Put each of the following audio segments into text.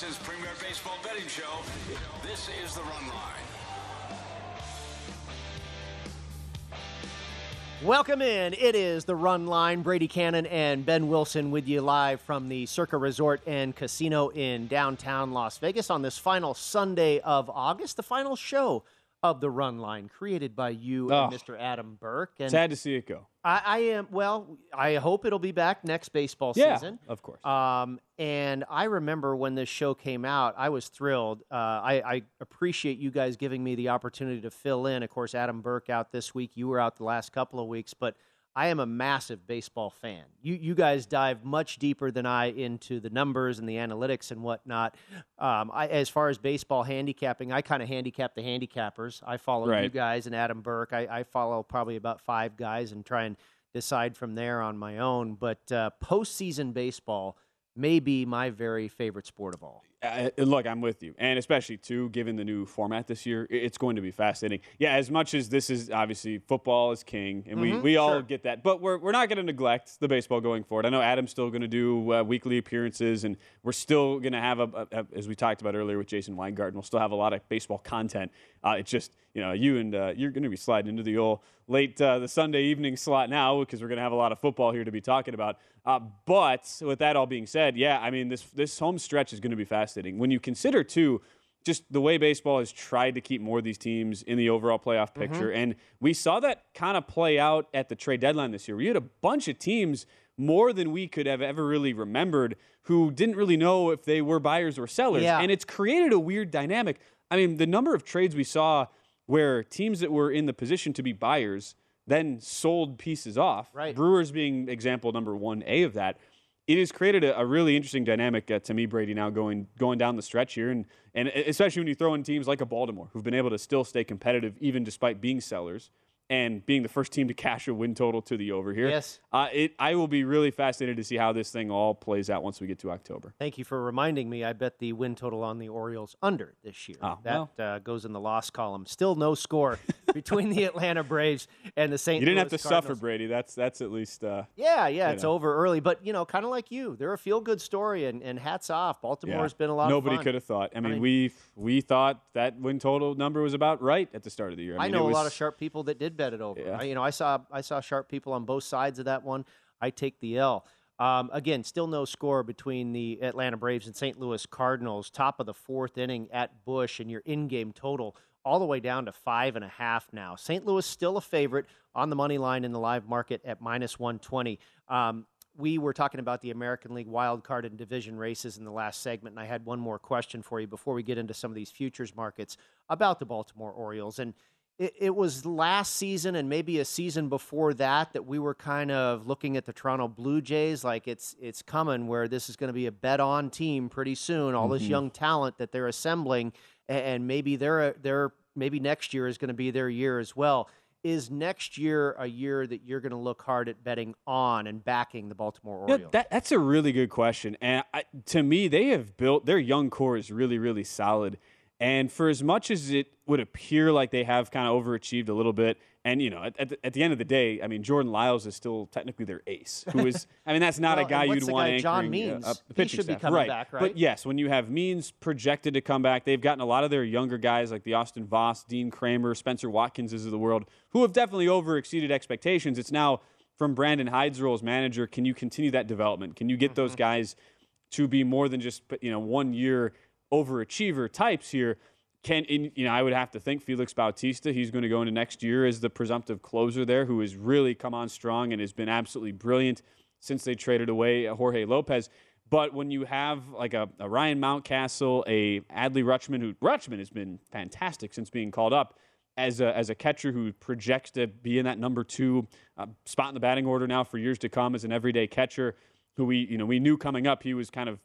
You found premier baseball betting show. This is the Run Line. Welcome in. It is the Run Line. Brady Kannon and Ben Wilson with you live from the Circa Resort and Casino in downtown Las Vegas on this final Sunday of August, the final show of the Run Line, created by you Oh. and ah. Mr. Adam Burke. And Sad to see it go. I, I am well. I hope it'll be back next baseball Yeah, season. of course. Um, and I remember when this show came out, I was thrilled. Uh, I, I appreciate you guys giving me the opportunity to fill in. Of course, Adam Burke out this week. You were out the last couple of weeks, but I am a massive baseball fan. You you guys dive much deeper than I into the numbers and the analytics and whatnot. Um, I, as far as baseball handicapping, I kind of handicap the handicappers. I follow you guys and Adam Burke. I, I follow probably about five guys and try and decide from there on my own. But uh, postseason baseball may be my very favorite sport of all. Uh, look, I'm with you, and especially too, given the new format this year, it's going to be fascinating. Yeah, as much as this is obviously football is king, and we, Mhm, we all sure. get that, but we're, we're not going to neglect the baseball going forward. I know Adam's still going to do uh, weekly appearances, and we're still going to have a, a, a- as we talked about earlier with Jason Weingarten, we'll still have a lot of baseball content. Uh, it's just you know you and uh, you're going to be sliding into the old late uh, the Sunday evening slot now because we're going to have a lot of football here to be talking about. Uh, but with that all being said, yeah, I mean this this home stretch is going to be fascinating when you consider too just the way baseball has tried to keep more of these teams in the overall playoff mm-hmm. picture, and we saw that kind of play out at the trade deadline this year. We had a bunch of teams more than we could have ever really remembered who didn't really know if they were buyers or sellers, Yeah. and it's created a weird dynamic. I mean, the number of trades we saw where teams that were in the position to be buyers then sold pieces off. Right. Brewers being example number one A of that. It has created a, a really interesting dynamic uh, to me, Brady. Now going going down the stretch here, and and especially when you throw in teams like a Baltimore, who've been able to still stay competitive even despite being sellers and being the first team to cash a win total to the over here. Yes. uh, it. I will be really fascinated to see how this thing all plays out once we get to October. Thank you for reminding me. I bet the win total on the Orioles under this year. Oh, that uh, goes in the loss column. Still no score between the Atlanta Braves and the St. You didn't have to Cardinals. suffer, Brady. That's that's at least. Uh, Yeah, yeah, it's know. over early, but you know, kind of like you, they're a feel-good story, and, and hats off. Baltimore's been a lot. Nobody could have thought. I mean, mean- we we thought that win total number was about right at the start of the year. I, mean, know it a lot of sharp people that did it over. Yeah. I- you know, I saw I saw sharp people on both sides of that one. I take the L. Um, again, still no score between the Atlanta Braves and St. Louis Cardinals. Top of the fourth inning at Busch, and your in-game total all the way down to five and a half now. St. Louis still a favorite on the money line in the live market at minus 120. Um, we were talking about the American League wild card and division races in the last segment, and I had one more question for you before we get into some of these futures markets about the Baltimore Orioles. And it, it was last season and maybe a season before that that we were kind of looking at the Toronto Blue Jays like it's it's coming where this is going to be a bet on team pretty soon. All mm-hmm. this young talent that they're assembling, and maybe they're they're maybe next year is going to be their year as well is next year a year that you're going to look hard at betting on and backing the Baltimore Orioles? Yeah, that, that's a really good question. And I, to me, they have built their young core is really, really solid. And for as much as it would appear like they have kind of overachieved a little bit, and you know, at, at, the, at, the, end of the day, I mean, Jordan Lyles is still technically their ace. Who is, I mean, that's not well, a guy you'd want guy, John Means, a, a pitching staff, right. Back, right? But yes, when you have Means projected to come back, they've gotten a lot of their younger guys like the Austin Voths, Dean Kremer, Spencer Watkinses of the world, who have definitely over exceeded expectations. It's now from Brandon Hyde's role as manager. Can you continue that development? Can you get mm-hmm. those guys to be more than just you know one year overachiever types here? Can you know? I would have to think Felix Bautista. He's going to go into next year as the presumptive closer there, who has really come on strong and has been absolutely brilliant since they traded away Jorge Lopez. But when you have like a, a Ryan Mountcastle, a Adley Rutschman, who Rutschman has been fantastic since being called up as a, as a catcher who projects to be in that number two uh, spot in the batting order now for years to come as an everyday catcher, who we you know we knew coming up he was kind of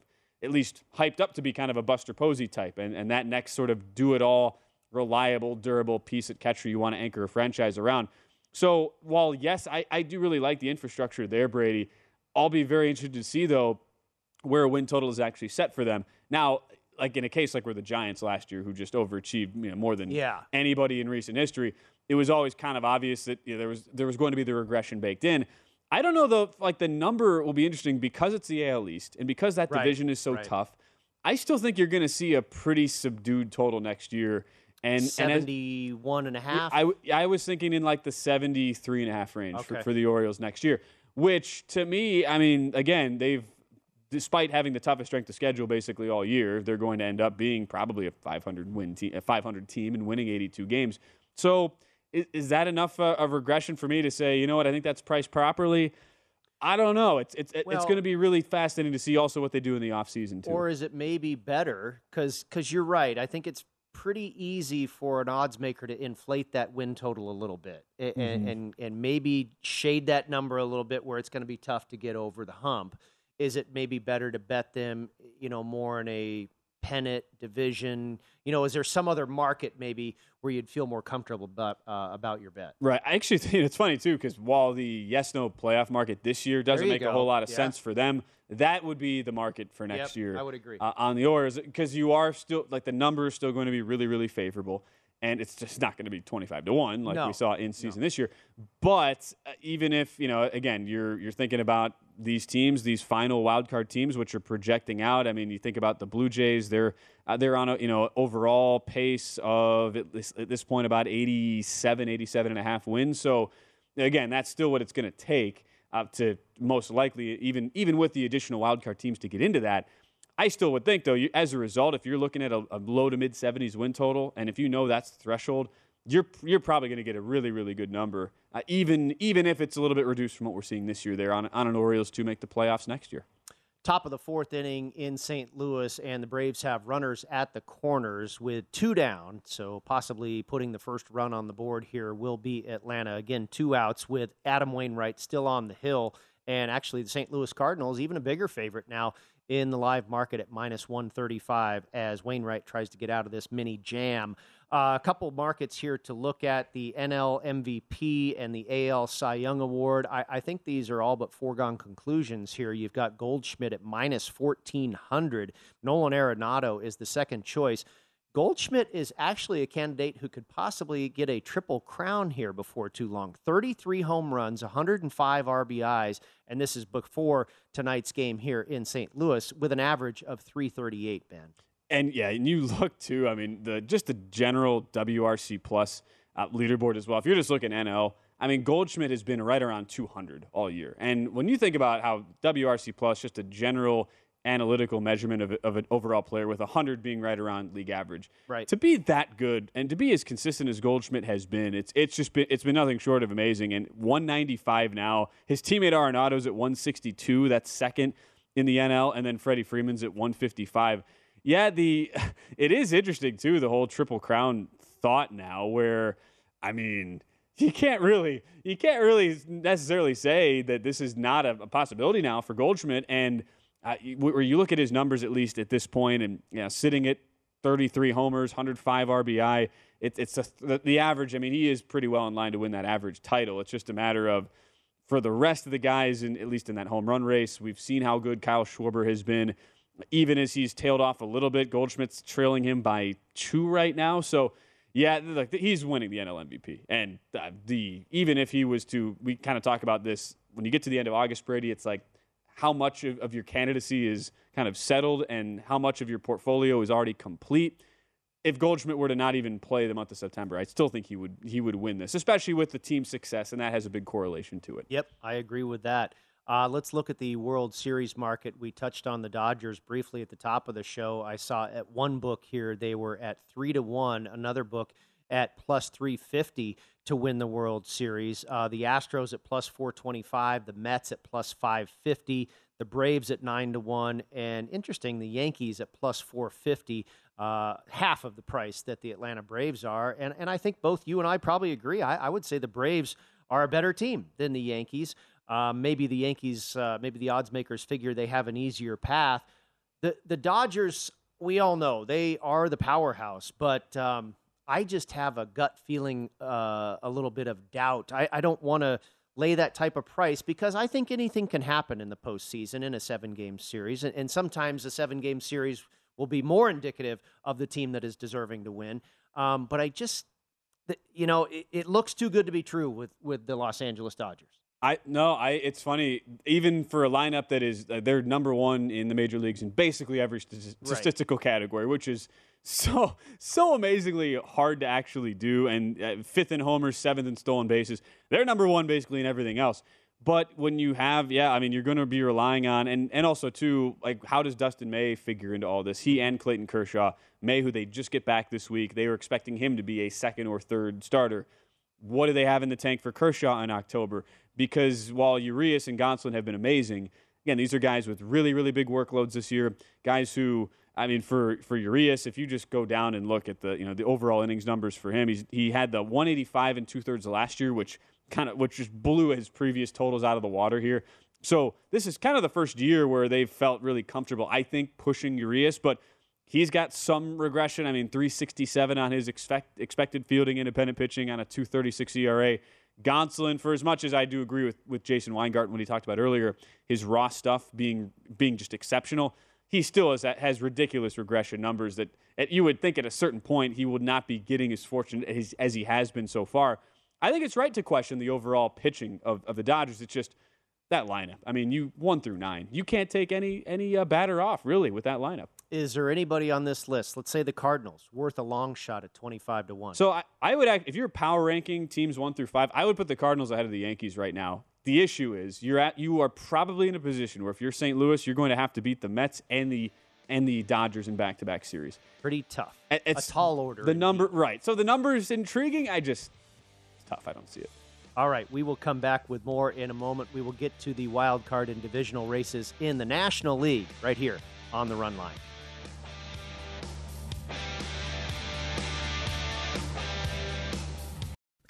at least hyped up to be kind of a Buster Posey type. And, and that next sort of do it all, reliable, durable piece at catcher you want to anchor a franchise around. So while, yes, I, I do really like the infrastructure there, Brady, I'll be very interested to see, though, where a win total is actually set for them. Now, like in a case like where the Giants last year, who just overachieved you know, more than yeah. anybody in recent history, it was always kind of obvious that you know, there was there was going to be the regression baked in. I don't know though. Like the number will be interesting because it's the AL East and because that right. division is so right. tough. I still think you're going to see a pretty subdued total next year. And 71 and, as, and a half. I, I was thinking in like the 73 and a half range okay. for, for the Orioles next year, which to me, I mean, again, they've despite having the toughest strength of schedule basically all year, they're going to end up being probably a 500 win team, a 500 team and winning 82 games. So is, is that enough uh, of regression for me to say, you know what, I think that's priced properly? I don't know. It's it's well, it's going to be really fascinating to see also what they do in the offseason too. Or is it maybe better cuz cuz you're right. I think it's pretty easy for an odds maker to inflate that win total a little bit and mm-hmm. and, and maybe shade that number a little bit where it's going to be tough to get over the hump. Is it maybe better to bet them, you know, more in a pennant division? You know, is there some other market maybe where you'd feel more comfortable about uh, about your bet? Right. I actually think it's funny too because while the yes no playoff market this year doesn't make go. a whole lot of yeah. sense for them, that would be the market for next yep, year. I would agree uh, on the Orioles because you are still like the number is still going to be really really favorable and it's just not going to be 25 to 1 like no. we saw in season no. this year but uh, even if you know again you're you're thinking about these teams these final wild card teams which are projecting out. I mean you think about the blue jays they're uh, they're on a you know overall pace of at, this at this point about 87 87 and a half wins. So again that's still what it's going to take uh, to most likely even even with the additional wild card teams to get into that. I still would think, though, you, as a result, if you're looking at a, a low to mid 70s win total, and if you know that's the threshold, you're you're probably going to get a really really good number, uh, even even if it's a little bit reduced from what we're seeing this year. There on on an Orioles to make the playoffs next year. Top of the fourth inning in St. Louis, and the Braves have runners at the corners with two down. So possibly putting the first run on the board here will be Atlanta. Again, two outs with Adam Wainwright still on the hill, and actually the St. Louis Cardinals even a bigger favorite now in the live market at minus 135 as Wainwright tries to get out of this mini jam. Uh, a couple markets here to look at the NL MVP and the AL Cy Young Award. I, I, think these are all but foregone conclusions here. You've got Goldschmidt at minus 1400. Nolan Arenado is the second choice. Goldschmidt is actually a candidate who could possibly get a triple crown here before too long. 33 home runs, 105 RBIs, and this is before tonight's game here in St. Louis with an average of 338, Ben. And yeah, and you look too, I mean, the just the general WRC plus uh, leaderboard as well. If you're just looking NL, I mean, Goldschmidt has been right around 200 all year. And when you think about how WRC plus, just a general analytical measurement of, of an overall player with 100 being right around league average. Right. To be that good and to be as consistent as Goldschmidt has been, it's it's just been it's been nothing short of amazing. And 195 now. His teammate Arenado's at 162. That's second in the NL, and then Freddie Freeman's at 155. Yeah, the it is interesting too. The whole triple crown thought now, where I mean you can't really you can't really necessarily say that this is not a, a possibility now for Goldschmidt. And uh, where you look at his numbers, at least at this point, and you know, sitting at 33 homers, 105 RBI, it, it's a, the, the average. I mean, he is pretty well in line to win that average title. It's just a matter of for the rest of the guys, in, at least in that home run race, we've seen how good Kyle Schwarber has been. Even as he's tailed off a little bit, Goldschmidt's trailing him by two right now. So yeah, like he's winning the NL MVP, and uh, the even if he was to, we kind of talk about this when you get to the end of August, Brady. It's like how much of, of your candidacy is kind of settled, and how much of your portfolio is already complete. If Goldschmidt were to not even play the month of September, I still think he would he would win this, especially with the team's success, and that has a big correlation to it. Yep, I agree with that. Uh, let's look at the World Series market. We touched on the Dodgers briefly at the top of the show. I saw at one book here they were at three to one. Another book at plus 350 to win the World Series. Uh, the Astros at plus 425. The Mets at plus 550. The Braves at nine to one. And interesting, the Yankees at plus 450. Uh, half of the price that the Atlanta Braves are. And, and I think both you and I probably agree. I, I would say the Braves are a better team than the Yankees. Uh, maybe the Yankees, uh, maybe the odds makers figure they have an easier path. The the Dodgers, we all know they are the powerhouse, but um, I just have a gut feeling, uh, a little bit of doubt. I, I don't want to lay that type of price because I think anything can happen in the postseason in a seven game series, and, and sometimes a seven game series will be more indicative of the team that is deserving to win. Um, but I just, you know, it, it looks too good to be true with with the Los Angeles Dodgers. I no, I. It's funny, even for a lineup that is uh, they're number one in the major leagues in basically every st- right. statistical category, which is so so amazingly hard to actually do. And uh, fifth in homers, seventh in stolen bases, they're number one basically in everything else. But when you have, yeah, I mean, you're going to be relying on, and and also too, like how does Dustin May figure into all this? He and Clayton Kershaw, May, who they just get back this week, they were expecting him to be a second or third starter. What do they have in the tank for Kershaw in October? Because while Urias and Gonsolin have been amazing, again, these are guys with really, really big workloads this year. Guys who, I mean, for for Urias, if you just go down and look at the you know the overall innings numbers for him, he's he had the 185 and two thirds last year, which kind of which just blew his previous totals out of the water here. So this is kind of the first year where they've felt really comfortable. I think pushing Urias, but he's got some regression. I mean, 367 on his expect, expected fielding independent pitching on a 236 ERA. Gonsolin, for as much as I do agree with, with Jason Weingarten when he talked about earlier, his raw stuff being being just exceptional, he still has, has ridiculous regression numbers that you would think at a certain point he would not be getting as fortunate as, as he has been so far. I think it's right to question the overall pitching of, of the Dodgers. It's just that lineup. I mean, you one through nine, you can't take any any uh, batter off really with that lineup is there anybody on this list? Let's say the Cardinals, worth a long shot at twenty-five to one. So I, I would, act, if you're power ranking teams one through five, I would put the Cardinals ahead of the Yankees right now. The issue is you're at, you are probably in a position where if you're St. Louis, you're going to have to beat the Mets and the and the Dodgers in back-to-back series. Pretty tough. It's a tall order. The number, right? So the number is intriguing. I just it's tough. I don't see it. All right, we will come back with more in a moment. We will get to the wild card and divisional races in the National League right here on the Run Line.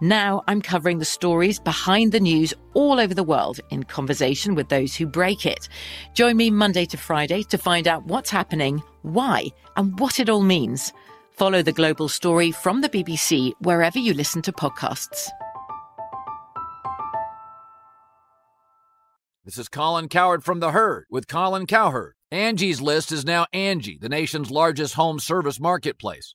Now I'm covering the stories behind the news all over the world in conversation with those who break it. Join me Monday to Friday to find out what's happening, why, and what it all means. Follow The Global Story from the BBC wherever you listen to podcasts. This is Colin Cowherd from The Herd with Colin Cowherd. Angie's List is now Angie, the nation's largest home service marketplace.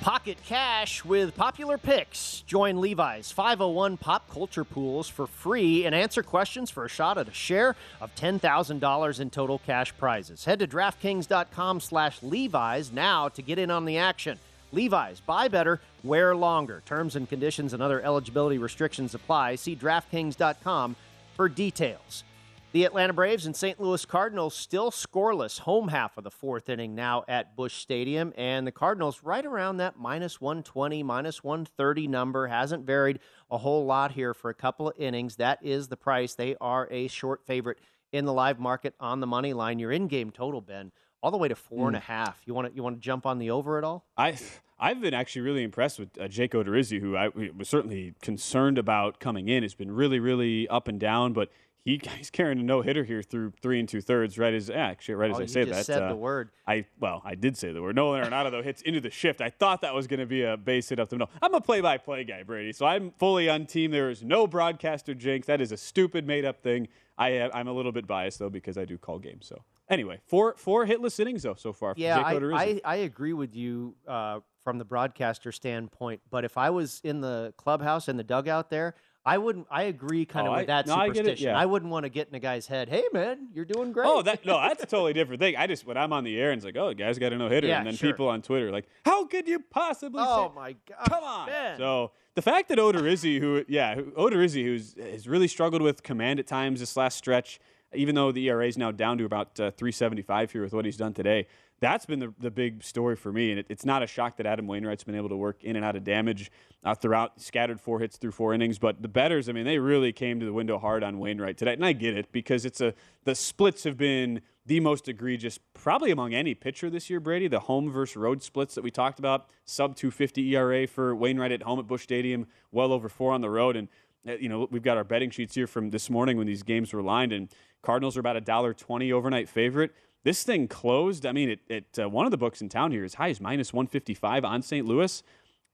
Pocket Cash with popular picks. Join Levi's 501 Pop Culture Pools for free and answer questions for a shot at a share of $10,000 in total cash prizes. Head to DraftKings.com slash Levi's now to get in on the action. Levi's, buy better, wear longer. Terms and conditions and other eligibility restrictions apply. See DraftKings.com for details. The Atlanta Braves and St. Louis Cardinals still scoreless, home half of the fourth inning now at Busch Stadium, and the Cardinals right around that minus 120, minus 130 number. Hasn't varied a whole lot here for a couple of innings. That is the price. They are a short favorite in the live market on the money line. Your in-game total, Ben, all the way to four and a half. You want to you want to jump on the over at all? I I've been actually really impressed with uh, Jake Odorizzi, who I was certainly concerned about coming in. It's been really, really up and down, but he, he's carrying a no hitter here through three and two thirds. Right as actually, right as Oh, I say that, said uh, the word. I well, I did say the word. Nolan Arenado though hits into the shift. I thought that was going to be a base hit up the middle. I'm a play-by-play guy, Brady, so I'm fully on team. There is no broadcaster jinx. That is a stupid made-up thing. I uh, I'm a little bit biased though because I do call games. So anyway, four four hitless innings though so far. Yeah, I. I, I agree with you uh, from the broadcaster standpoint. But if I was in the clubhouse in the dugout there, I wouldn't. I agree kind Oh, of I- with that no, I it, superstition. yeah. I wouldn't want to get in a guy's head. Hey, man, you're doing great. Oh, that no, that's a totally different thing. I just when I'm on the air and it's like, oh, the guy's got a no hitter, Yeah, and then sure. people on Twitter are like, how could you possibly? Oh say? my God! Come on. So the fact that Odorizzi, who yeah, who- Odorizzi, who's has really struggled with command at times this last stretch, even though the ERA is now down to about uh, 375 here with what he's done today. That's been the, the big story for me, and it, it's not a shock that Adam Wainwright's been able to work in and out of damage uh, throughout, scattered four hits through four innings. But the betters, I mean, they really came to the window hard on Wainwright today, and I get it because it's a the splits have been the most egregious, probably among any pitcher this year, Brady. The home versus road splits that we talked about, sub 250 ERA for Wainwright at home at Busch Stadium, well over four on the road. And, uh, you know, we've got our betting sheets here from this morning when these games were lined, and Cardinals are about a dollar twenty overnight favorite. This thing closed. I mean, it, it uh, one of the books in town here is high as minus 155 on St. Louis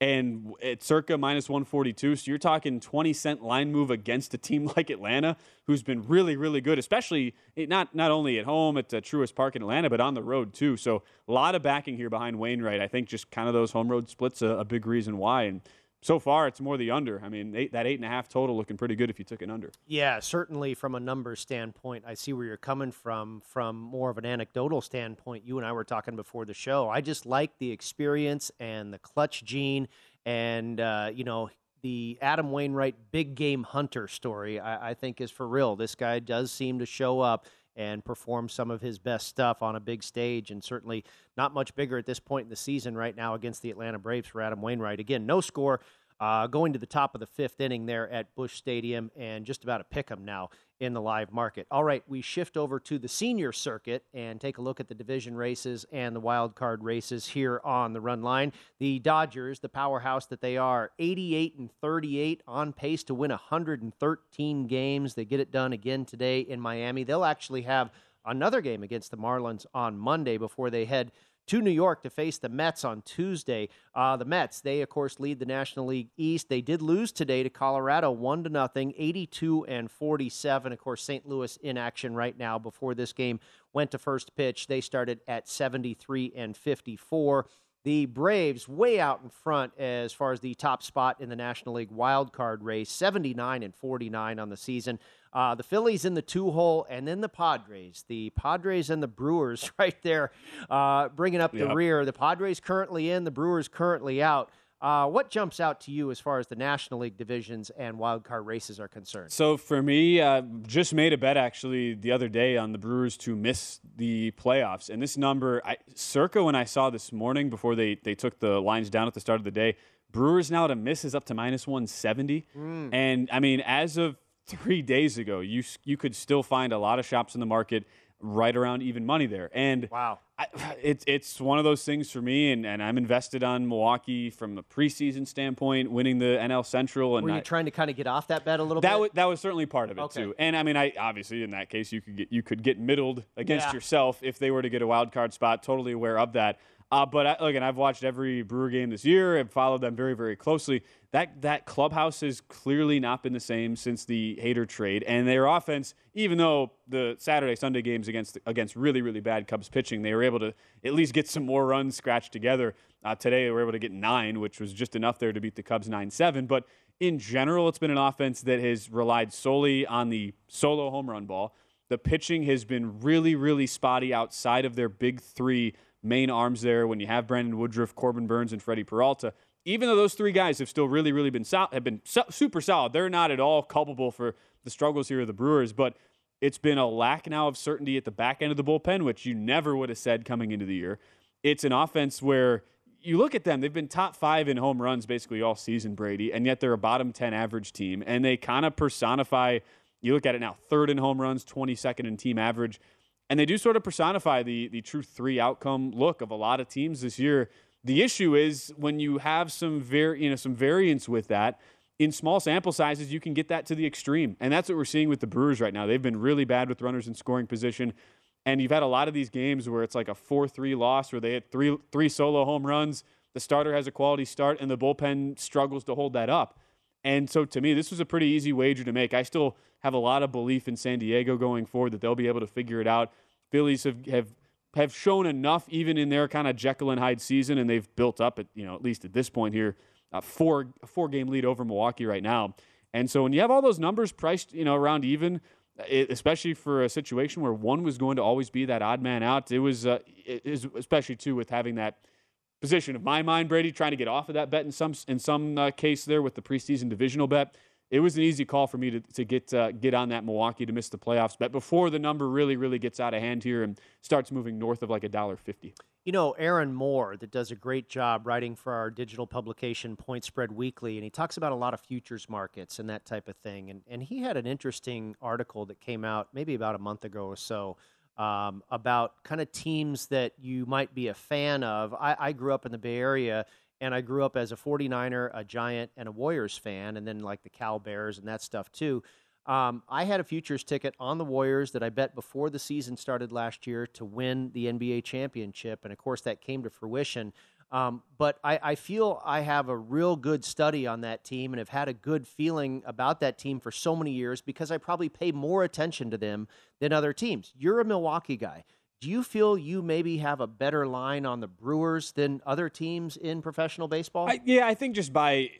and at circa minus 142. So you're talking 20 cent line move against a team like Atlanta, who's been really, really good, especially not not only at home at uh, Truist Park in Atlanta, but on the road too. So a lot of backing here behind Wainwright. I think just kind of those home road splits a, a big reason why. And so far, it's more the under. I mean, eight, that eight and a half total looking pretty good if you took an under. Yeah, certainly from a numbers standpoint, I see where you're coming from. From more of an anecdotal standpoint, you and I were talking before the show. I just like the experience and the clutch gene, and uh, you know the Adam Wainwright big game hunter story. I, I think is for real. This guy does seem to show up and perform some of his best stuff on a big stage, and certainly not much bigger at this point in the season right now against the Atlanta Braves for Adam Wainwright. Again, no score. Uh, going to the top of the fifth inning there at Busch Stadium, and just about a pick 'em now in the live market. All right, we shift over to the senior circuit and take a look at the division races and the wild card races here on the run line. The Dodgers, the powerhouse that they are, 88 and 38, on pace to win 113 games. They get it done again today in Miami. They'll actually have another game against the Marlins on Monday before they head to New York to face the Mets on Tuesday. Uh, the Mets, they of course lead the National League East. They did lose today to Colorado, one to nothing, 82 and 47. Of course, St. Louis in action right now. Before this game went to first pitch, they started at 73 and 54. The Braves way out in front as far as the top spot in the National League wild card race, 79 and 49 on the season. Uh, the Phillies in the two hole, and then the Padres. The Padres and the Brewers right there, uh, bringing up the Yep. rear. The Padres currently in, the Brewers currently out. Uh, what jumps out to you as far as the National League divisions and wild card races are concerned? So for me, uh, just made a bet actually the other day on the Brewers to miss the playoffs, and this number, I, circa when I saw this morning before they they took the lines down at the start of the day, Brewers now to miss is up to minus one seventy, Mm. and I mean as of three days ago, you you could still find a lot of shops in the market right around even money there, and wow, I, it's it's one of those things for me, and, and I'm invested on Milwaukee from a preseason standpoint, winning the NL Central, and Were you I- trying to kind of get off that bet a little that bit? was that was certainly part of it Okay. too. And I mean, I obviously in that case you could get you could get middled against Yeah. yourself if they were to get a wild card spot. Totally aware of that. Uh, but I, again, I've watched every Brewer game this year and followed them very very closely. That that clubhouse has clearly not been the same since the Hader trade, and their offense, even though the Saturday Sunday games against against really really bad Cubs pitching, they were able to at least get some more runs scratched together. Uh, today they were able to get nine, which was just enough there to beat the Cubs nine seven. But in general, it's been an offense that has relied solely on the solo home run ball. The pitching has been really, really spotty outside of their big three main arms there. When you have Brandon Woodruff, Corbin Burnes, and Freddie Peralta, even though those three guys have still really, really been sol- have been so- super solid, they're not at all culpable for the struggles here of the Brewers. But it's been a lack now of certainty at the back end of the bullpen, which you never would have said coming into the year. It's an offense where you look at them, they've been top five in home runs basically all season, Brady, and yet they're a bottom 10 average team. And they kind of personify, you look at it now, third in home runs, 22nd in team average. And they do sort of personify the, the true three outcome look of a lot of teams this year. The issue is when you have some var- you know, some variance with that, in small sample sizes, you can get that to the extreme. And that's what we're seeing with the Brewers right now. They've been really bad with runners in scoring position. And you've had a lot of these games where it's like a 4 3 loss where they had three, three solo home runs. The starter has a quality start, and the bullpen struggles to hold that up. And so to me, this was a pretty easy wager to make. I still have a lot of belief in San Diego going forward that they'll be able to figure it out. Phillies have, have have shown enough even in their kind of Jekyll and Hyde season, and they've built up at you know at least at this point here a four a four game lead over Milwaukee right now. And so when you have all those numbers priced you know around even, it, especially for a situation where one was going to always be that odd man out, it was uh, especially too with having that position of my mind, Brady, trying to get off of that bet in some in some uh, case there with the preseason divisional bet. It was an easy call for me to, to get uh, get on that Milwaukee to miss the playoffs bet before the number really really gets out of hand here and starts moving north of like a dollar fifty. You know, Aaron Moore, that does a great job writing for our digital publication, Point Spread Weekly, and he talks about a lot of futures markets and that type of thing. And, and he had an interesting article that came out maybe about a month ago or so um, about kind of teams that you might be a fan of. I, I grew up in the Bay Area, and I grew up as a 49er, a Giant, and a Warriors fan, and then like the Cal Bears and that stuff too. Um, I had a futures ticket on the Warriors that I bet before the season started last year to win the NBA championship, and of course that came to fruition. Um, but I, I feel I have a real good study on that team and have had a good feeling about that team for so many years because I probably pay more attention to them than other teams. You're a Milwaukee guy. Do you feel you maybe have a better line on the Brewers than other teams in professional baseball? I, yeah, I think just by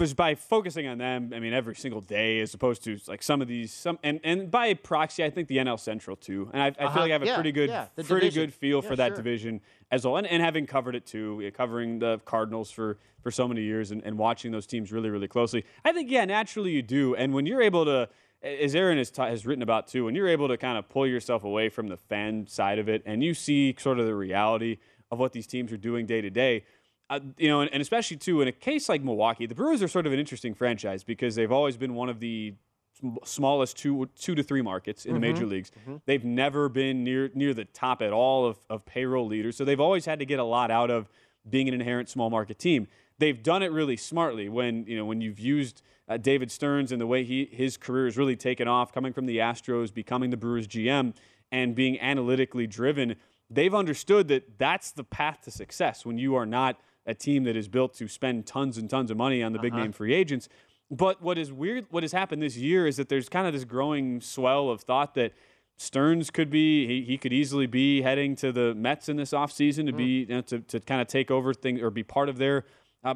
just by focusing on them, I mean, every single day, as opposed to like some of these, some and, and by proxy, I think the NL Central too. And I, I Uh-huh. feel like I have a Yeah, pretty good, yeah, pretty division. good feel Yeah, for that sure. division as well. And, and having covered it too, yeah, covering the Cardinals for for so many years and, and watching those teams really, really closely. I think yeah, naturally you do. And when you're able to as Aaron has, ta- has written about too, when you're able to kind of pull yourself away from the fan side of it and you see sort of the reality of what these teams are doing day to day, uh, you know, and, and especially too in a case like Milwaukee, the Brewers are sort of an interesting franchise because they've always been one of the sm- smallest two two to three markets in the major Mhm. leagues. Mhm. They've never been near near the top at all of, of payroll leaders, so they've always had to get a lot out of being an inherent small market team. They've done it really smartly when you know when you've used uh, David Stearns and the way he his career has really taken off, coming from the Astros, becoming the Brewers GM, and being analytically driven. They've understood that that's the path to success when you are not a team that is built to spend tons and tons of money on the big Uh-huh. name free agents. But what is weird, what has happened this year is that there's kind of this growing swell of thought that Stearns could be he, he could easily be heading to the Mets in this offseason to be you know, to, to kind of take over things or be part of their uh,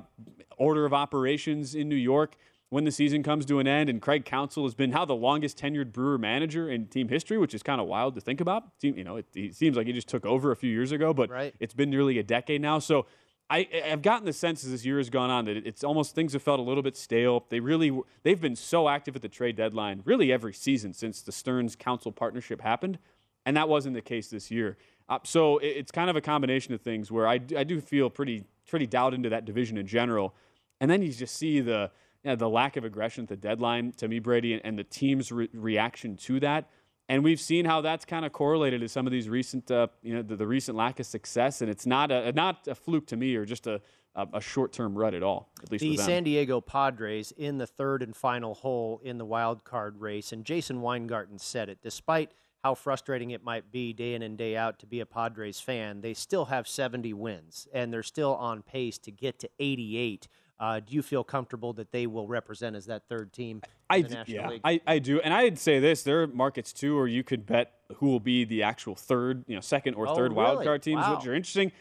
order of operations in New York when the season comes to an end. And Craig Counsell has been how the longest tenured Brewer manager in team history, which is kind of wild to think about. You know, it, it seems like he just took over a few years ago, but Right. it's been nearly a decade now. So I, I've gotten the sense as this year has gone on that it's almost things have felt a little bit stale. They really they've been so active at the trade deadline, really every season since the Stearns Counsell partnership happened, and that wasn't the case this year. Uh, so it, it's kind of a combination of things where I, I do feel pretty pretty doubt into that division in general, and then you just see the you know, the lack of aggression at the deadline to me, Brady, and, and the team's re- reaction to that. And we've seen how that's kind of correlated to some of these recent, uh, you know, the, the recent lack of success. And it's not a not a fluke to me or just a, a, a short term rut at all. At least the. San Diego Padres in the third and final hole in the wild card race, and Jason Weingarten said it. Despite how frustrating it might be day in and day out to be a Padres fan, they still have 70 wins, and they're still on pace to get to 88. Uh, do you feel comfortable that they will represent as that third team I in the d- National yeah, League? I, I do, and I'd say this: there are markets too, where you could bet who will be the actual third, you know, second or Oh, third wild card teams, Wow. which are interesting.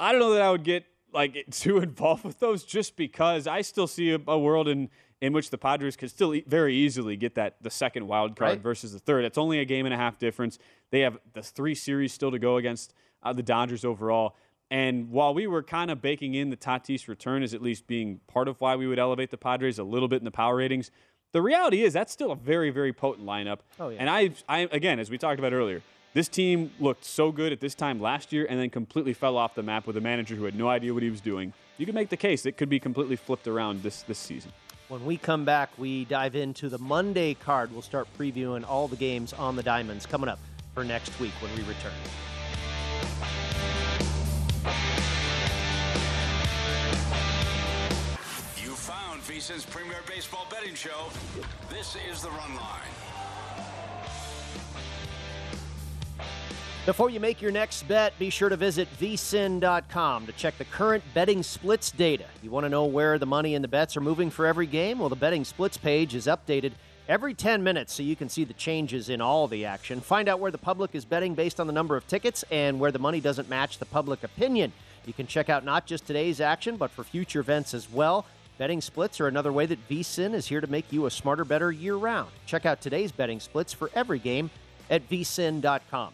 I don't know that I would get like too involved with those, just because I still see a, a world in in which the Padres could still e- very easily get that the second wild card Right. versus the third. It's only a game and a half difference. They have the three series still to go against uh, the Dodgers overall. And while we were kind of baking in the Tatis return as at least being part of why we would elevate the Padres a little bit in the power ratings, the reality is that's still a very, very potent lineup. Oh, yeah. And I, I, again, as we talked about earlier, this team looked so good at this time last year and then completely fell off the map with a manager who had no idea what he was doing. You could make the case it could be completely flipped around this, this season. When we come back, we dive into the Monday card. We'll start previewing all the games on the Diamonds coming up for next week when we return. Premier baseball betting show. This is the Run Line. Before you make your next bet, be sure to visit vsin.com to check the current betting splits data. You want to know where the money and the bets are moving for every game? Well, the betting splits page is updated every 10 minutes so you can see the changes in all the action. Find out where the public is betting based on the number of tickets and where the money doesn't match the public opinion. You can check out not just today's action, but for future events as well. Betting splits are another way that VSIN is here to make you a smarter, better year round. Check out today's betting splits for every game at vsin.com.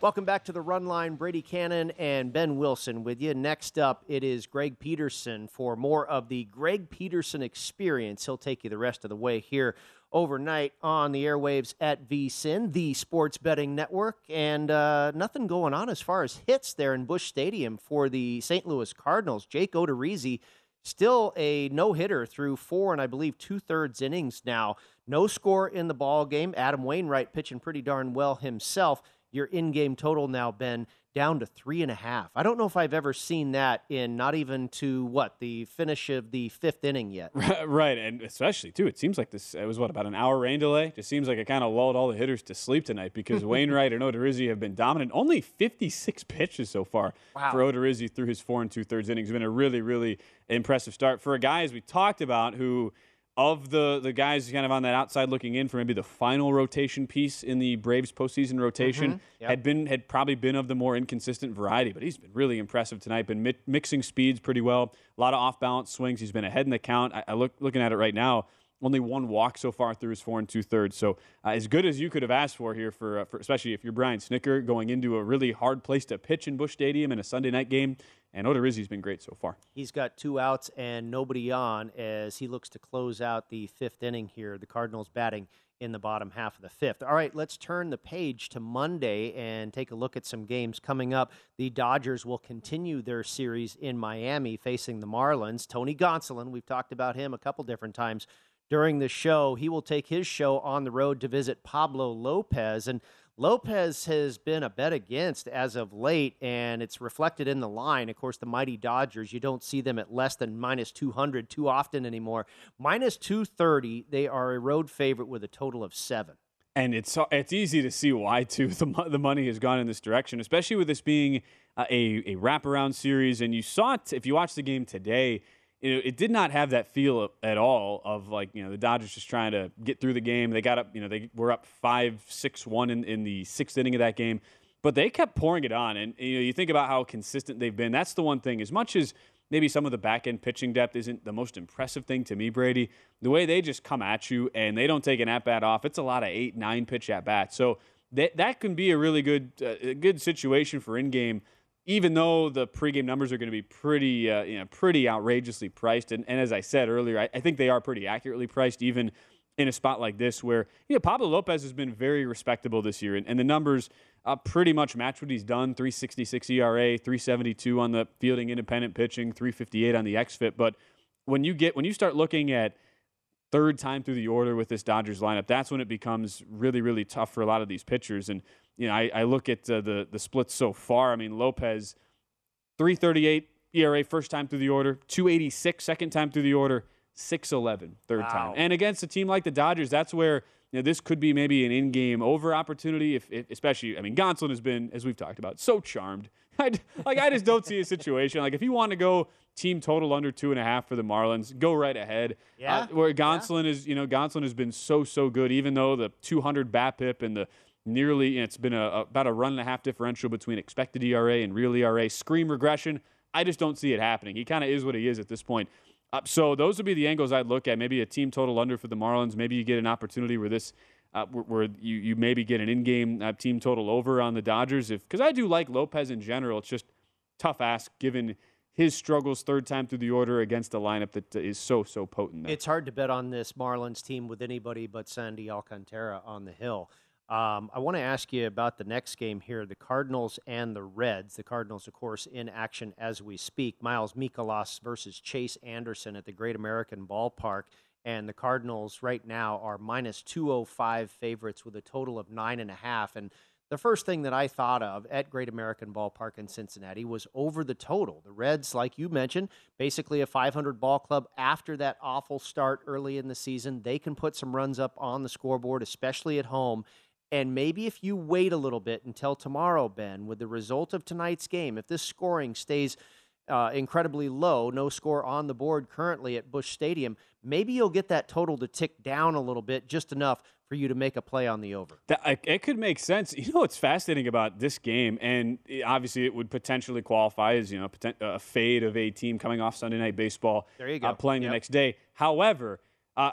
Welcome back to the Run Line. Brady Kannon and Ben Wilson with you. Next up, it is Greg Peterson for more of the Greg Peterson experience. He'll take you the rest of the way here overnight on the airwaves at VSIN, the sports betting network. And uh, nothing going on as far as hits there in Busch Stadium for the St. Louis Cardinals. Jake Odorizzi still a no hitter through four and I believe two thirds innings now. No score in the ball game. Adam Wainwright pitching pretty darn well himself. Your in-game total now, Ben, down to three and a half. I don't know if I've ever seen that in not even to what the finish of the fifth inning yet. right, and especially too, it seems like this. It was what about an hour rain delay? Just seems like it kind of lulled all the hitters to sleep tonight because Wainwright and Odorizzi have been dominant. Only 56 pitches so far Wow. for Odorizzi through his four and two thirds innings. Been a really, really impressive start for a guy as we talked about who. Of the the guys kind of on that outside looking in for maybe the final rotation piece in the Braves postseason rotation Mhm, yep. had been had probably been of the more inconsistent variety, but he's been really impressive tonight. Been mi- mixing speeds pretty well. A lot of off balance swings. He's been ahead in the count. I, I look looking at it right now. Only one walk so far through his four and two thirds. So uh, as good as you could have asked for here for, uh, for especially if you're Brian Snitker going into a really hard place to pitch in Busch Stadium in a Sunday night game. And Odorizzi's been great so far. He's got two outs and nobody on as he looks to close out the fifth inning here. The Cardinals batting in the bottom half of the fifth. All right, let's turn the page to Monday and take a look at some games coming up. The Dodgers will continue their series in Miami facing the Marlins. Tony Gonsolin, we've talked about him a couple different times during the show. He will take his show on the road to visit Pablo Lopez. And Lopez has been a bet against as of late, and it's reflected in the line. Of course, the mighty Dodgers, you don't see them at less than minus 200 too often anymore. Minus 230, they are a road favorite with a total of seven. And it's it's easy to see why too the the money has gone in this direction, especially with this being a a wraparound series. And you saw it if you watched the game today. You know, it did not have that feel at all of like you know the Dodgers just trying to get through the game. They got up, you know, they were up five six one in, in the sixth inning of that game, but they kept pouring it on. And you know, you think about how consistent they've been. That's the one thing. As much as maybe some of the back end pitching depth isn't the most impressive thing to me, Brady. The way they just come at you and they don't take an at bat off, it's a lot of eight, nine pitch at bats. So that that can be a really good uh, good situation for in game. Even though the pregame numbers are going to be pretty, uh, you know, pretty outrageously priced, and, and as I said earlier, I, I think they are pretty accurately priced, even in a spot like this where you know Pablo Lopez has been very respectable this year, and, and the numbers uh, pretty much match what he's done 366 ERA, 372 on the fielding independent pitching, 358 on the XFIP. But when you get when you start looking at third time through the order with this Dodgers lineup, that's when it becomes really, really tough for a lot of these pitchers. And you know, I, I look at uh, the the splits so far. I mean, Lopez, 338 ERA first time through the order, 286 second time through the order, 611 third wow. time. And against a team like the Dodgers, that's where you know, this could be maybe an in-game over opportunity. If, if especially, I mean, Gonsolin has been, as we've talked about, so charmed. I, like I just don't see a situation like if you want to go team total under two and a half for the Marlins, go right ahead. Yeah. Uh, where Gonsolin yeah. is, you know, Gonsolin has been so so good, even though the 200 bat BABIP and the nearly, it's been a, about a run and a half differential between expected ERA and real ERA. Scream regression. I just don't see it happening. He kind of is what he is at this point. Uh, so those would be the angles I'd look at. Maybe a team total under for the Marlins. Maybe you get an opportunity where this, uh, where, where, you, you maybe get an in-game uh, team total over on the Dodgers. If because I do like Lopez in general. It's just tough ask given his struggles third time through the order against a lineup that is so so potent. There. It's hard to bet on this Marlins team with anybody but Sandy Alcantara on the hill. Um, I want to ask you about the next game here the Cardinals and the Reds. The Cardinals, of course, in action as we speak. Miles Mikolas versus Chase Anderson at the Great American Ballpark. And the Cardinals right now are minus 205 favorites with a total of nine and a half. And the first thing that I thought of at Great American Ballpark in Cincinnati was over the total. The Reds, like you mentioned, basically a 500 ball club after that awful start early in the season. They can put some runs up on the scoreboard, especially at home. And maybe if you wait a little bit until tomorrow, Ben, with the result of tonight's game, if this scoring stays uh, incredibly low, no score on the board currently at Busch Stadium, maybe you'll get that total to tick down a little bit, just enough for you to make a play on the over. That, it could make sense. You know what's fascinating about this game, and obviously it would potentially qualify as you know a fade of a team coming off Sunday Night Baseball, there you go, uh, playing yep. the next day. However, uh,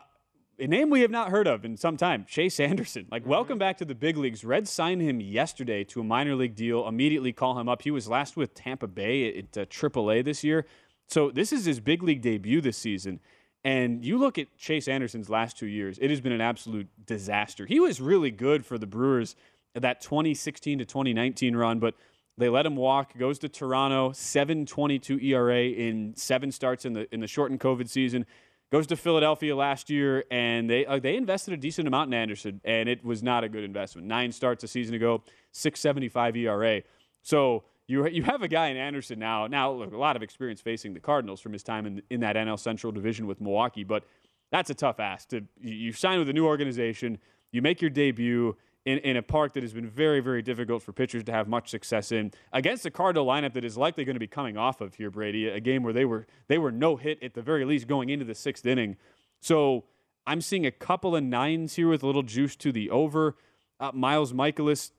a name we have not heard of in some time, Chase Anderson. Like, mm-hmm. welcome back to the big leagues. Reds signed him yesterday to a minor league deal, immediately call him up. He was last with Tampa Bay at uh, AAA this year. So, this is his big league debut this season. And you look at Chase Anderson's last two years, it has been an absolute disaster. He was really good for the Brewers that 2016 to 2019 run, but they let him walk, goes to Toronto, 722 ERA in seven starts in the in the shortened COVID season goes to Philadelphia last year, and they uh, they invested a decent amount in Anderson, and it was not a good investment. Nine starts a season ago, 6.75 ERA. So you you have a guy in Anderson now. Now, look, a lot of experience facing the Cardinals from his time in in that NL Central division with Milwaukee, but that's a tough ask. To you sign with a new organization, you make your debut in, in a park that has been very, very difficult for pitchers to have much success in against a Cardinal lineup that is likely going to be coming off of here, Brady, a game where they were they were no hit at the very least going into the sixth inning. So I'm seeing a couple of nines here with a little juice to the over. Uh, Miles Mikolas,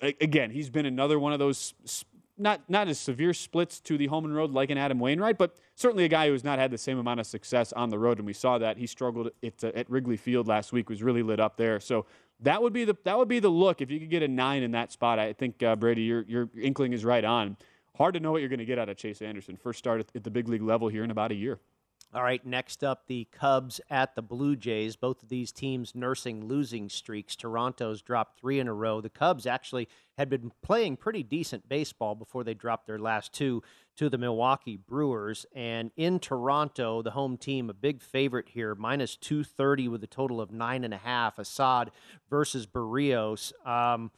again, he's been another one of those not not as severe splits to the home and road like an Adam Wainwright, but certainly a guy who has not had the same amount of success on the road, and we saw that he struggled at, uh, at Wrigley Field last week, was really lit up there. So that would be the that would be the look if you could get a nine in that spot. I think uh, Brady, your your inkling is right on. Hard to know what you're going to get out of Chase Anderson. First start at, at the big league level here in about a year. All right, next up, the Cubs at the Blue Jays. Both of these teams nursing losing streaks. Toronto's dropped three in a row. The Cubs actually had been playing pretty decent baseball before they dropped their last two to the Milwaukee Brewers. And in Toronto, the home team, a big favorite here, minus 230 with a total of nine and a half. Assad versus Berrios. Um,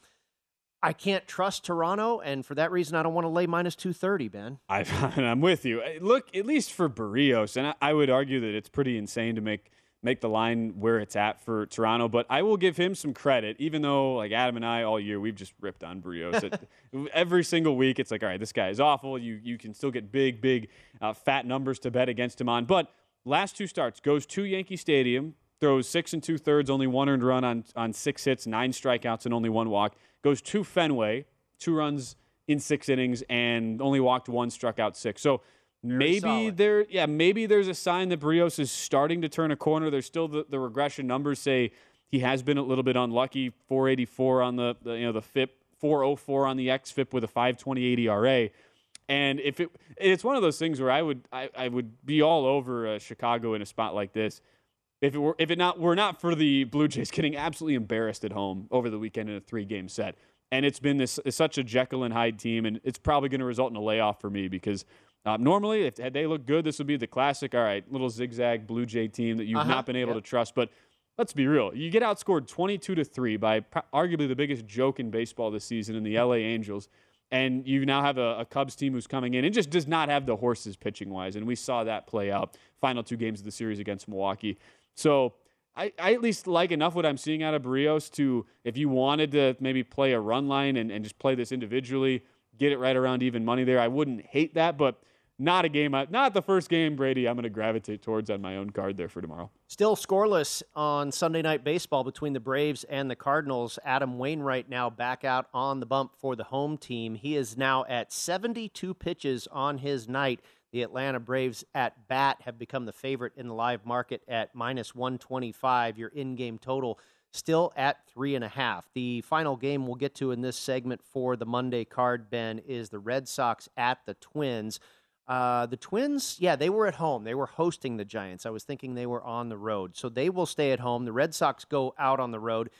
I can't trust Toronto, and for that reason, I don't want to lay minus 230, Ben. I, am with you. Look, at least for Berrios, and I, I, would argue that it's pretty insane to make make the line where it's at for Toronto. But I will give him some credit, even though like Adam and I all year we've just ripped on Berrios every single week, it's like, all right, this guy is awful. You you can still get big, big, uh, fat numbers to bet against him on. But last two starts goes to Yankee Stadium, throws six and two thirds, only one earned run on on six hits, nine strikeouts, and only one walk. Goes to Fenway, two runs in six innings, and only walked one, struck out six. So maybe solid. there yeah maybe there's a sign that Berrios is starting to turn a corner. There's still the, the regression numbers say he has been a little bit unlucky. 484 on the, the you know the FIP 404 on the XFIP with a 528 ERA and if it it's one of those things where I would I, I would be all over uh, Chicago in a spot like this. If it were if it not were not for the Blue Jays getting absolutely embarrassed at home over the weekend in a three game set. And it's been this such a Jekyll and Hyde team and it's probably going to result in a layoff for me because um, normally, if they look good, this would be the classic, all right, little zigzag Blue Jay team that you've Uh-huh, not been able yep. to trust. But let's be real. You get outscored 22 to 3 by arguably the biggest joke in baseball this season in the LA Angels. And you now have a, a Cubs team who's coming in and just does not have the horses pitching wise. And we saw that play out final two games of the series against Milwaukee. So I, I at least like enough what I'm seeing out of Berrios to, if you wanted to maybe play a run line and, and just play this individually, get it right around even money there. I wouldn't hate that, but not a game, not the first game, Brady, I'm going to gravitate towards on my own card there for tomorrow. Still scoreless on Sunday Night Baseball between the Braves and the Cardinals. Adam Wainwright now back out on the bump for the home team. He is now at 72 pitches on his night. The Atlanta Braves at bat have become the favorite in the live market at minus 125. Your in game total still at three and a half. The final game we'll get to in this segment for the Monday card, Ben, is the Red Sox at the Twins. Uh, the Twins, yeah, they were at home. They were hosting the Giants. I was thinking they were on the road. So they will stay at home. The Red Sox go out on the road.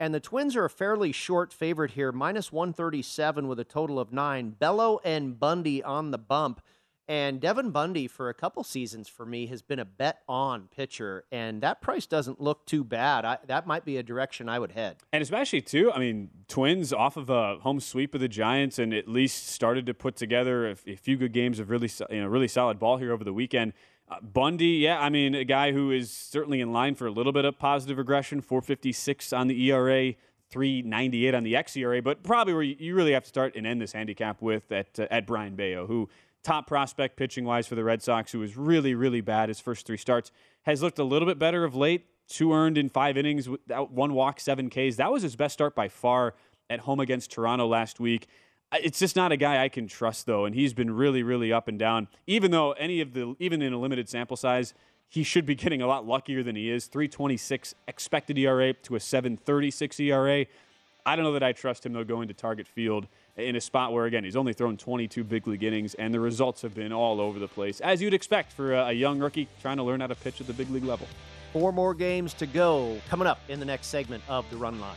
And the Twins are a fairly short favorite here, minus 137 with a total of nine. Bello and Bundy on the bump. And Dylan Bundy, for a couple seasons for me, has been a bet on pitcher. And that price doesn't look too bad. I, that might be a direction I would head. And especially too, I mean, Twins off of a home sweep of the Giants, and at least started to put together a, a few good games of really, you know, really solid ball here over the weekend. Uh, Bundy, yeah, I mean, a guy who is certainly in line for a little bit of positive regression, 456 on the ERA. 398 on the xERA, but probably where you really have to start and end this handicap with at uh, at Brayan Bello, who top prospect pitching wise for the Red Sox, who was really really bad his first three starts, has looked a little bit better of late. Two earned in five innings, one walk, seven Ks. That was his best start by far at home against Toronto last week. It's just not a guy I can trust though, and he's been really really up and down. Even though any of the even in a limited sample size. He should be getting a lot luckier than he is. 326 expected ERA to a 736 ERA. I don't know that I trust him though going to Target Field in a spot where again he's only thrown 22 big league innings and the results have been all over the place as you'd expect for a, young rookie trying to learn how to pitch at the big league level. Four more games to go coming up in the next segment of the Run Line.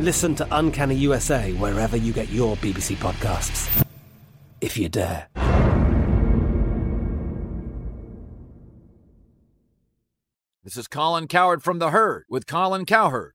Listen to Uncanny USA wherever you get your BBC podcasts, if you dare. This is Colin Cowherd from The Herd with Colin Cowherd.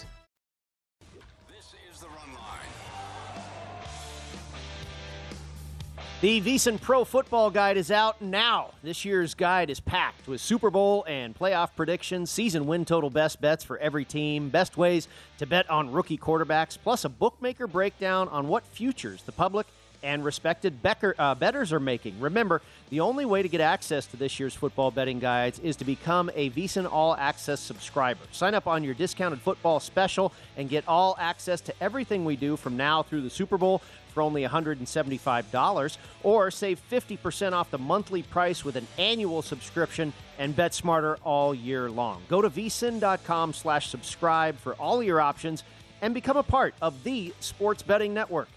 The VSiN Pro Football Guide is out now. This year's guide is packed with Super Bowl and playoff predictions, season win total best bets for every team, best ways to bet on rookie quarterbacks, plus a bookmaker breakdown on what futures the public and respected Becker, uh, bettors are making. Remember, the only way to get access to this year's football betting guides is to become a VSiN All Access subscriber. Sign up on your discounted football special and get all access to everything we do from now through the Super Bowl for only $175 or save 50% off the monthly price with an annual subscription and bet smarter all year long. Go to vsin.com slash subscribe for all your options and become a part of the sports betting network.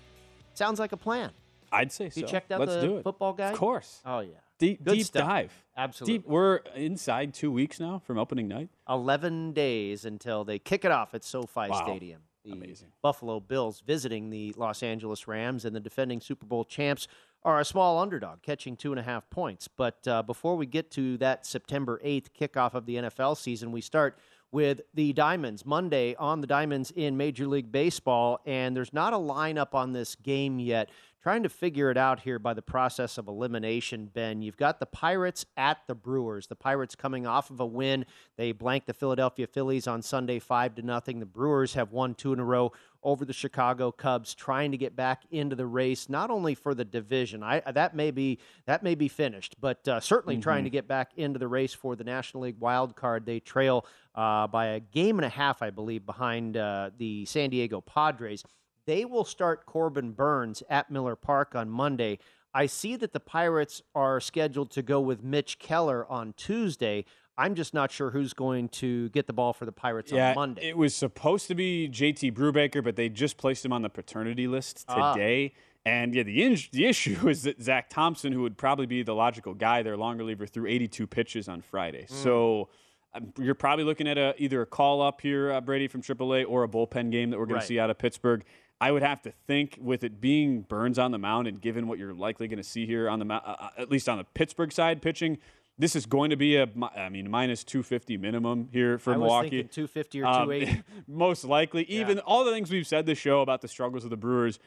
Sounds like a plan. I'd say You so. checked out Let's the do it. football guide? Of course. Oh, yeah. Deep, deep dive. Absolutely. Deep, we're inside two weeks now from opening night. 11 days until they kick it off at SoFi Wow. Stadium. The Amazing. Buffalo Bills visiting the Los Angeles Rams and the defending Super Bowl champs are a small underdog, catching two and a half points. But uh, before we get to that September 8th kickoff of the NFL season, we start with the Diamonds Monday on the Diamonds in Major League Baseball. And there's not a lineup on this game yet. Trying to figure it out here by the process of elimination, Ben. You've got the Pirates at the Brewers. The Pirates coming off of a win. They blanked the Philadelphia Phillies on Sunday 5 to nothing. The Brewers have won two in a row over the Chicago Cubs, trying to get back into the race, not only for the division. I that may be that may be finished, but uh, certainly trying Mhm. to get back into the race for the National League wild card. They trail uh, by a game and a half, I believe, behind uh, the San Diego Padres. They will start Corbin Burnes at Miller Park on Monday. I see that the Pirates are scheduled to go with Mitch Keller on Tuesday. I'm just not sure who's going to get the ball for the Pirates yeah, on Monday. it was supposed to be JT Brubaker, but they just placed him on the paternity list Ah. today. And yeah, the in- the issue is that Zach Thompson, who would probably be the logical guy, their long reliever, threw 82 pitches on Friday. Mm. So um, you're probably looking at a, either a call up here, uh, Brady from AAA, or a bullpen game that we're going Right. to see out of Pittsburgh. I would have to think with it being Burnes on the mound and given what you're likely going to see here on the uh, uh, at least on the Pittsburgh side pitching, this is going to be a I mean minus 250 minimum here for I was Milwaukee. thinking 250 or Um, 280. most likely. Even all the things we've said this show about the struggles of the Brewers,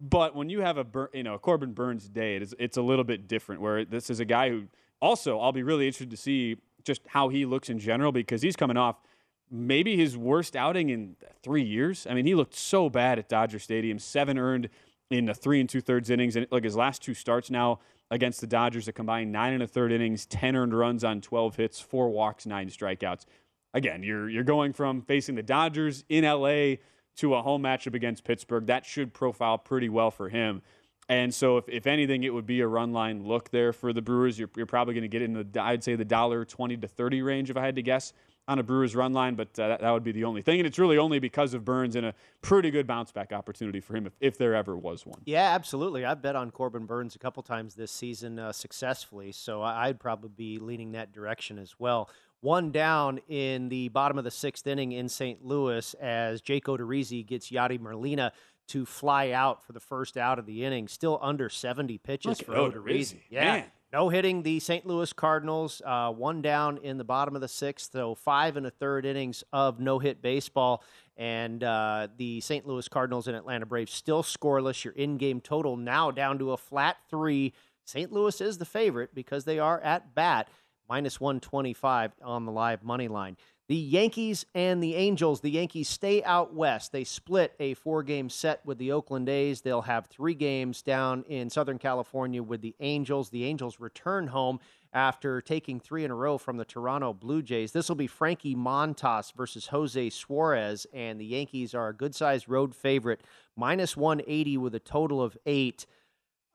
but when you have a Bur- you know a Corbin Burnes day, it is, it's a little bit different. Where this is a guy who also I'll be really interested to see just how he looks in general because he's coming off maybe his worst outing in three years. I mean, he looked so bad at Dodger Stadium, seven earned in the three and two thirds innings, and like his last two starts now against the Dodgers, a combined nine and a third innings, ten earned runs on twelve hits, four walks, nine strikeouts. Again, you're you're going from facing the Dodgers in LA to a home matchup against Pittsburgh. That should profile pretty well for him. And so, if, if anything, it would be a run line look there for the Brewers. You're, you're probably going to get in the, I'd say, the dollar twenty to thirty range if I had to guess on a Brewers run line, but uh, that, that would be the only thing. And it's really only because of Burnes and a pretty good bounce back opportunity for him if, if there ever was one. Yeah, absolutely. I've bet on Corbin Burnes a couple times this season uh, successfully, so I'd probably be leaning that direction as well. One down in the bottom of the sixth inning in St. Louis as Jake Odorizzi gets Yadi Molina to fly out for the first out of the inning. Still under 70 pitches Look for. Odorizzi. Yeah. Man. No hitting the St. Louis Cardinals. Uh, one down in the bottom of the sixth, so five and a third innings of no hit baseball. And uh, the St. Louis Cardinals and Atlanta Braves still scoreless. Your in game total now down to a flat three. St. Louis is the favorite because they are at bat, minus 125 on the live money line. The Yankees and the Angels. The Yankees stay out west. They split a four game set with the Oakland A's. They'll have three games down in Southern California with the Angels. The Angels return home after taking three in a row from the Toronto Blue Jays. This will be Frankie Montas versus Jose Suarez, and the Yankees are a good sized road favorite, minus 180 with a total of eight.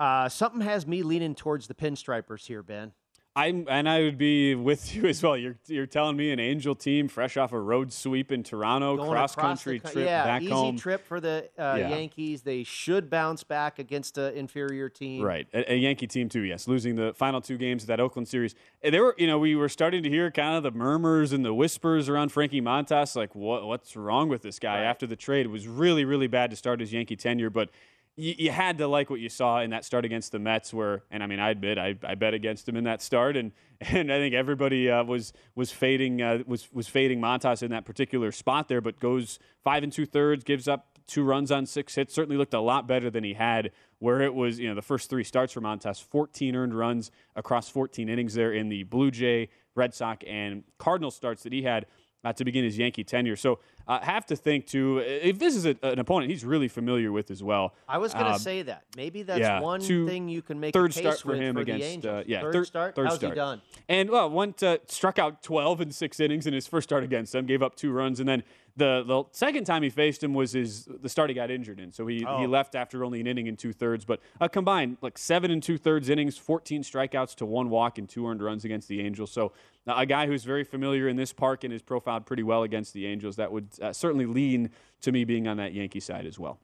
Uh, something has me leaning towards the pinstripers here, Ben. I'm and I would be with you as well. You're you're telling me an Angel team fresh off a road sweep in Toronto, Going cross country the trip yeah, back easy home. trip for the uh, Yeah. Yankees. They should bounce back against an inferior team. Right, a, a Yankee team too. Yes, losing the final two games of that Oakland series. There were, you know, we were starting to hear kind of the murmurs and the whispers around Frankie Montas, like what what's wrong with this guy after the trade. It was really really bad to start his Yankee tenure, but. You, you had to like what you saw in that start against the Mets, where, and I mean, I admit I, I bet against him in that start, and, and I think everybody uh, was was fading uh, was was fading Montas in that particular spot there, but goes five and two thirds, gives up two runs on six hits. Certainly looked a lot better than he had where it was, you know, the first three starts for Montas, 14 earned runs across 14 innings there in the Blue Jay, Red Sox, and Cardinal starts that he had uh, to begin his Yankee tenure. So uh, have to think too, if this is a, an opponent he's really familiar with as well. I was going to um, say that. Maybe that's yeah, one two- thing you can make third a case start for him for against Uh, yeah third, third start. Third How's start. he done? And well, went uh, struck out 12 in six innings in his first start against them, gave up two runs, and then the the second time he faced him was his the start he got injured in, so he, he Oh. left after only an inning and two thirds. But uh, combined, like seven and two thirds innings, 14 strikeouts to one walk and two earned runs against the Angels. So uh, a guy who's very familiar in this park and is profiled pretty well against the Angels. That would uh, certainly lean to me being on that Yankee side as well.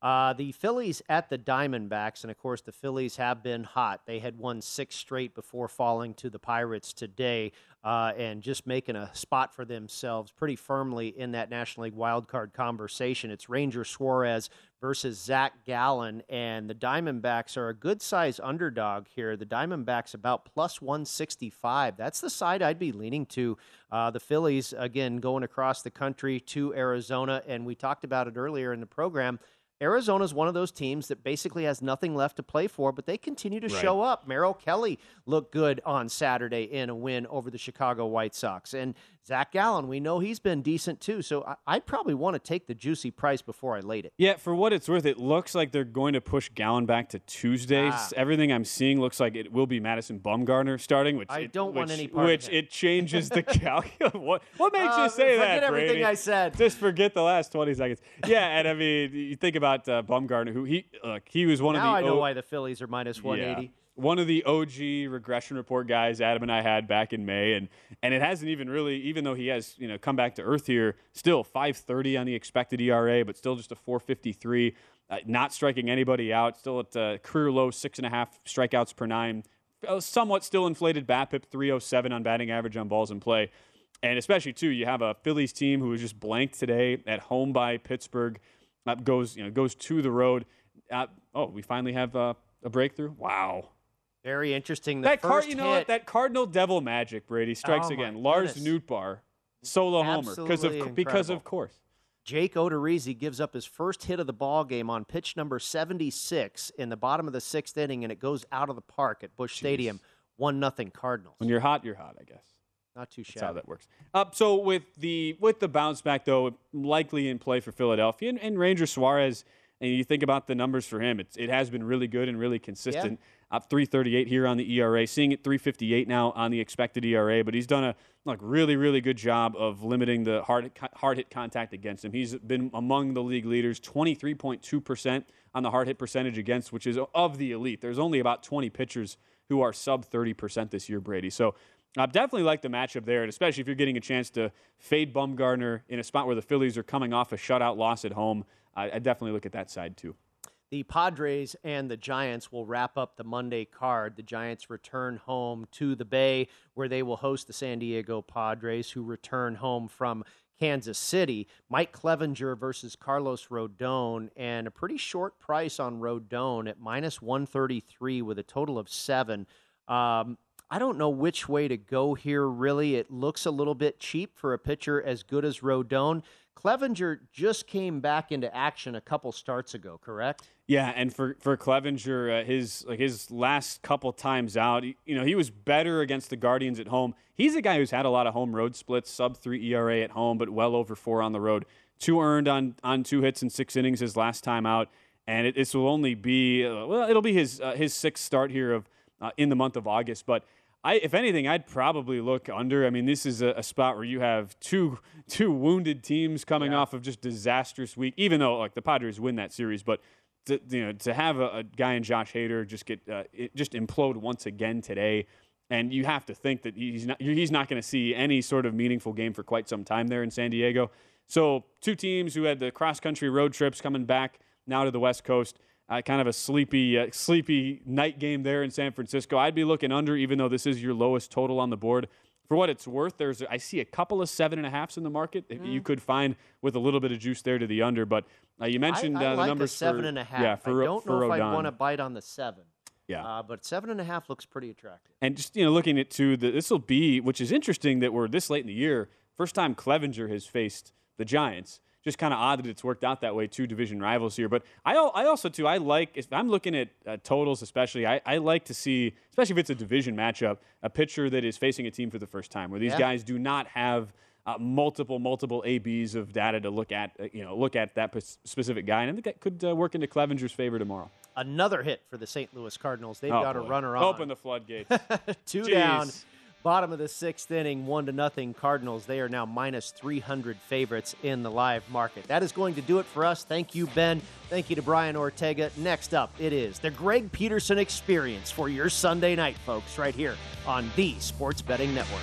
Uh, the Phillies at the Diamondbacks, and of course, the Phillies have been hot. They had won six straight before falling to the Pirates today uh, and just making a spot for themselves pretty firmly in that National League wildcard conversation. It's Ranger Suarez versus Zach Gallen, and the Diamondbacks are a good size underdog here. The Diamondbacks about plus 165. That's the side I'd be leaning to. Uh, the Phillies, again, going across the country to Arizona, and we talked about it earlier in the program. Arizona is one of those teams that basically has nothing left to play for, but they continue to Right. show up. Merrill Kelly looked good on Saturday in a win over the Chicago White Sox. And Zach Gallen, we know he's been decent too. So I, I'd probably want to take the juicy price before I laid it. Yeah, for what it's worth, it looks like they're going to push Gallen back to Tuesdays. Ah. Everything I'm seeing looks like it will be Madison Bumgarner starting, which I it- don't want any part which it changes the calculus. what what makes Uh, you say forget that, everything Brady? I said. Just forget the last 20 seconds. Yeah, and I mean, you think about uh, Bumgarner, who he look, he was one now of I know O- why the Phillies are minus 180. yeah. One of the OG regression report guys Adam and I had back in May, and and it hasn't even really, even though he has you know come back to earth here, still 530 on the expected ERA, but still just a 453, uh, not striking anybody out, still at uh, career low six and a half strikeouts per nine, uh, somewhat still inflated BABIP 307 on batting average on balls in play. And especially too, you have a Phillies team who was just blanked today at home by Pittsburgh. Uh, goes you know goes to the road. Uh, oh, we finally have uh, a breakthrough. Wow. Very interesting. The That card, you know what? hit- That Cardinal Devil Magic, Brady strikes Oh, again. Lars. Nootbaar, solo homer because of Absolutely because of course. Jake Odorizzi gives up his first hit of the ball game on pitch number 76 in the bottom of the sixth inning, and it goes out of the park at Busch Stadium. One nothing Cardinals. When you're hot, you're hot. I guess. Not too That's how that works. Uh, so with the with the bounce back though, likely in play for Philadelphia and, and Ranger Suarez, and you think about the numbers for him, it's, it has been really good and really consistent. Up 338 here on the ERA, seeing it 358 now on the expected ERA, but he's done a like really really good job of limiting the hard hard hit contact against him. He's been among the league leaders, 23.2 percent on the hard hit percentage against, which is of the elite. There's only about 20 pitchers who are sub 30 percent this year, Brady. So I definitely like the matchup there, and especially if you're getting a chance to fade Bumgarner in a spot where the Phillies are coming off a shutout loss at home. I, I definitely look at that side too. The Padres and the Giants will wrap up the Monday card. The Giants return home to the Bay, where they will host the San Diego Padres, who return home from Kansas City. Mike Clevinger versus Carlos Rodon, and a pretty short price on Rodon at minus 133 with a total of seven. Um, I don't know which way to go here, really. It looks a little bit cheap for a pitcher as good as Rodon. Clevinger just came back into action a couple starts ago, correct? Yeah, and for for Clevinger, uh, his like his last couple times out, he- you know, he was better against the Guardians at home. He's a guy who's had a lot of home road splits, sub three ERA at home, but well over four on the road. Two earned on on two hits in six innings his last time out, and it, this will only be uh, well, it'll be his uh, his sixth start here of uh, in the month of August, but. I, if anything, I'd probably look under. I mean, this is a, a spot where you have two two wounded teams coming off of just disastrous week. Even though like the Padres win that series, but to, you know to have a, a guy in Josh Hader just get uh, just implode once again today, And you have to think that he's not he's not going to see any sort of meaningful game for quite some time there in San Diego. So two teams who had the cross country road trips coming back now to the West Coast. Uh, kind of a sleepy, uh, sleepy night game there in San Francisco. I'd be looking under, even though this is your lowest total on the board. For what it's worth, there's I see a couple of seven and a halfs in the market that you could find with a little bit of juice there to the under. But uh, you mentioned I, I uh, the like numbers seven for and a half. yeah for I don't for know if I'd want to bite on the seven. Yeah. Uh, but seven and a half looks pretty attractive. And just you know, looking at two, this will be, which is interesting that we're this late in the year. First time Clevinger has faced the Giants. Just kind of odd that it's worked out that way. Two division rivals here, but I, I also too I like if I'm looking at uh, totals, especially I, I like to see, especially if it's a division matchup, a pitcher that is facing a team for the first time, where these Yeah. guys do not have uh, multiple multiple ABs of data to look at, uh, you know, look at that p- specific guy, and I think that could uh, work into Clevinger's favor tomorrow. Another hit for the St. Louis Cardinals. They've Oh, got a runner on. Open the floodgates. Two Jeez. down. Bottom of the sixth inning, one to nothing. Cardinals. They are now minus 300 favorites in the live market. That is going to do it for us. Thank you, Ben. Thank you to Brian Ortega. Next up, it is the Greg Peterson Experience for your Sunday night, folks, right here on the Sports Betting Network.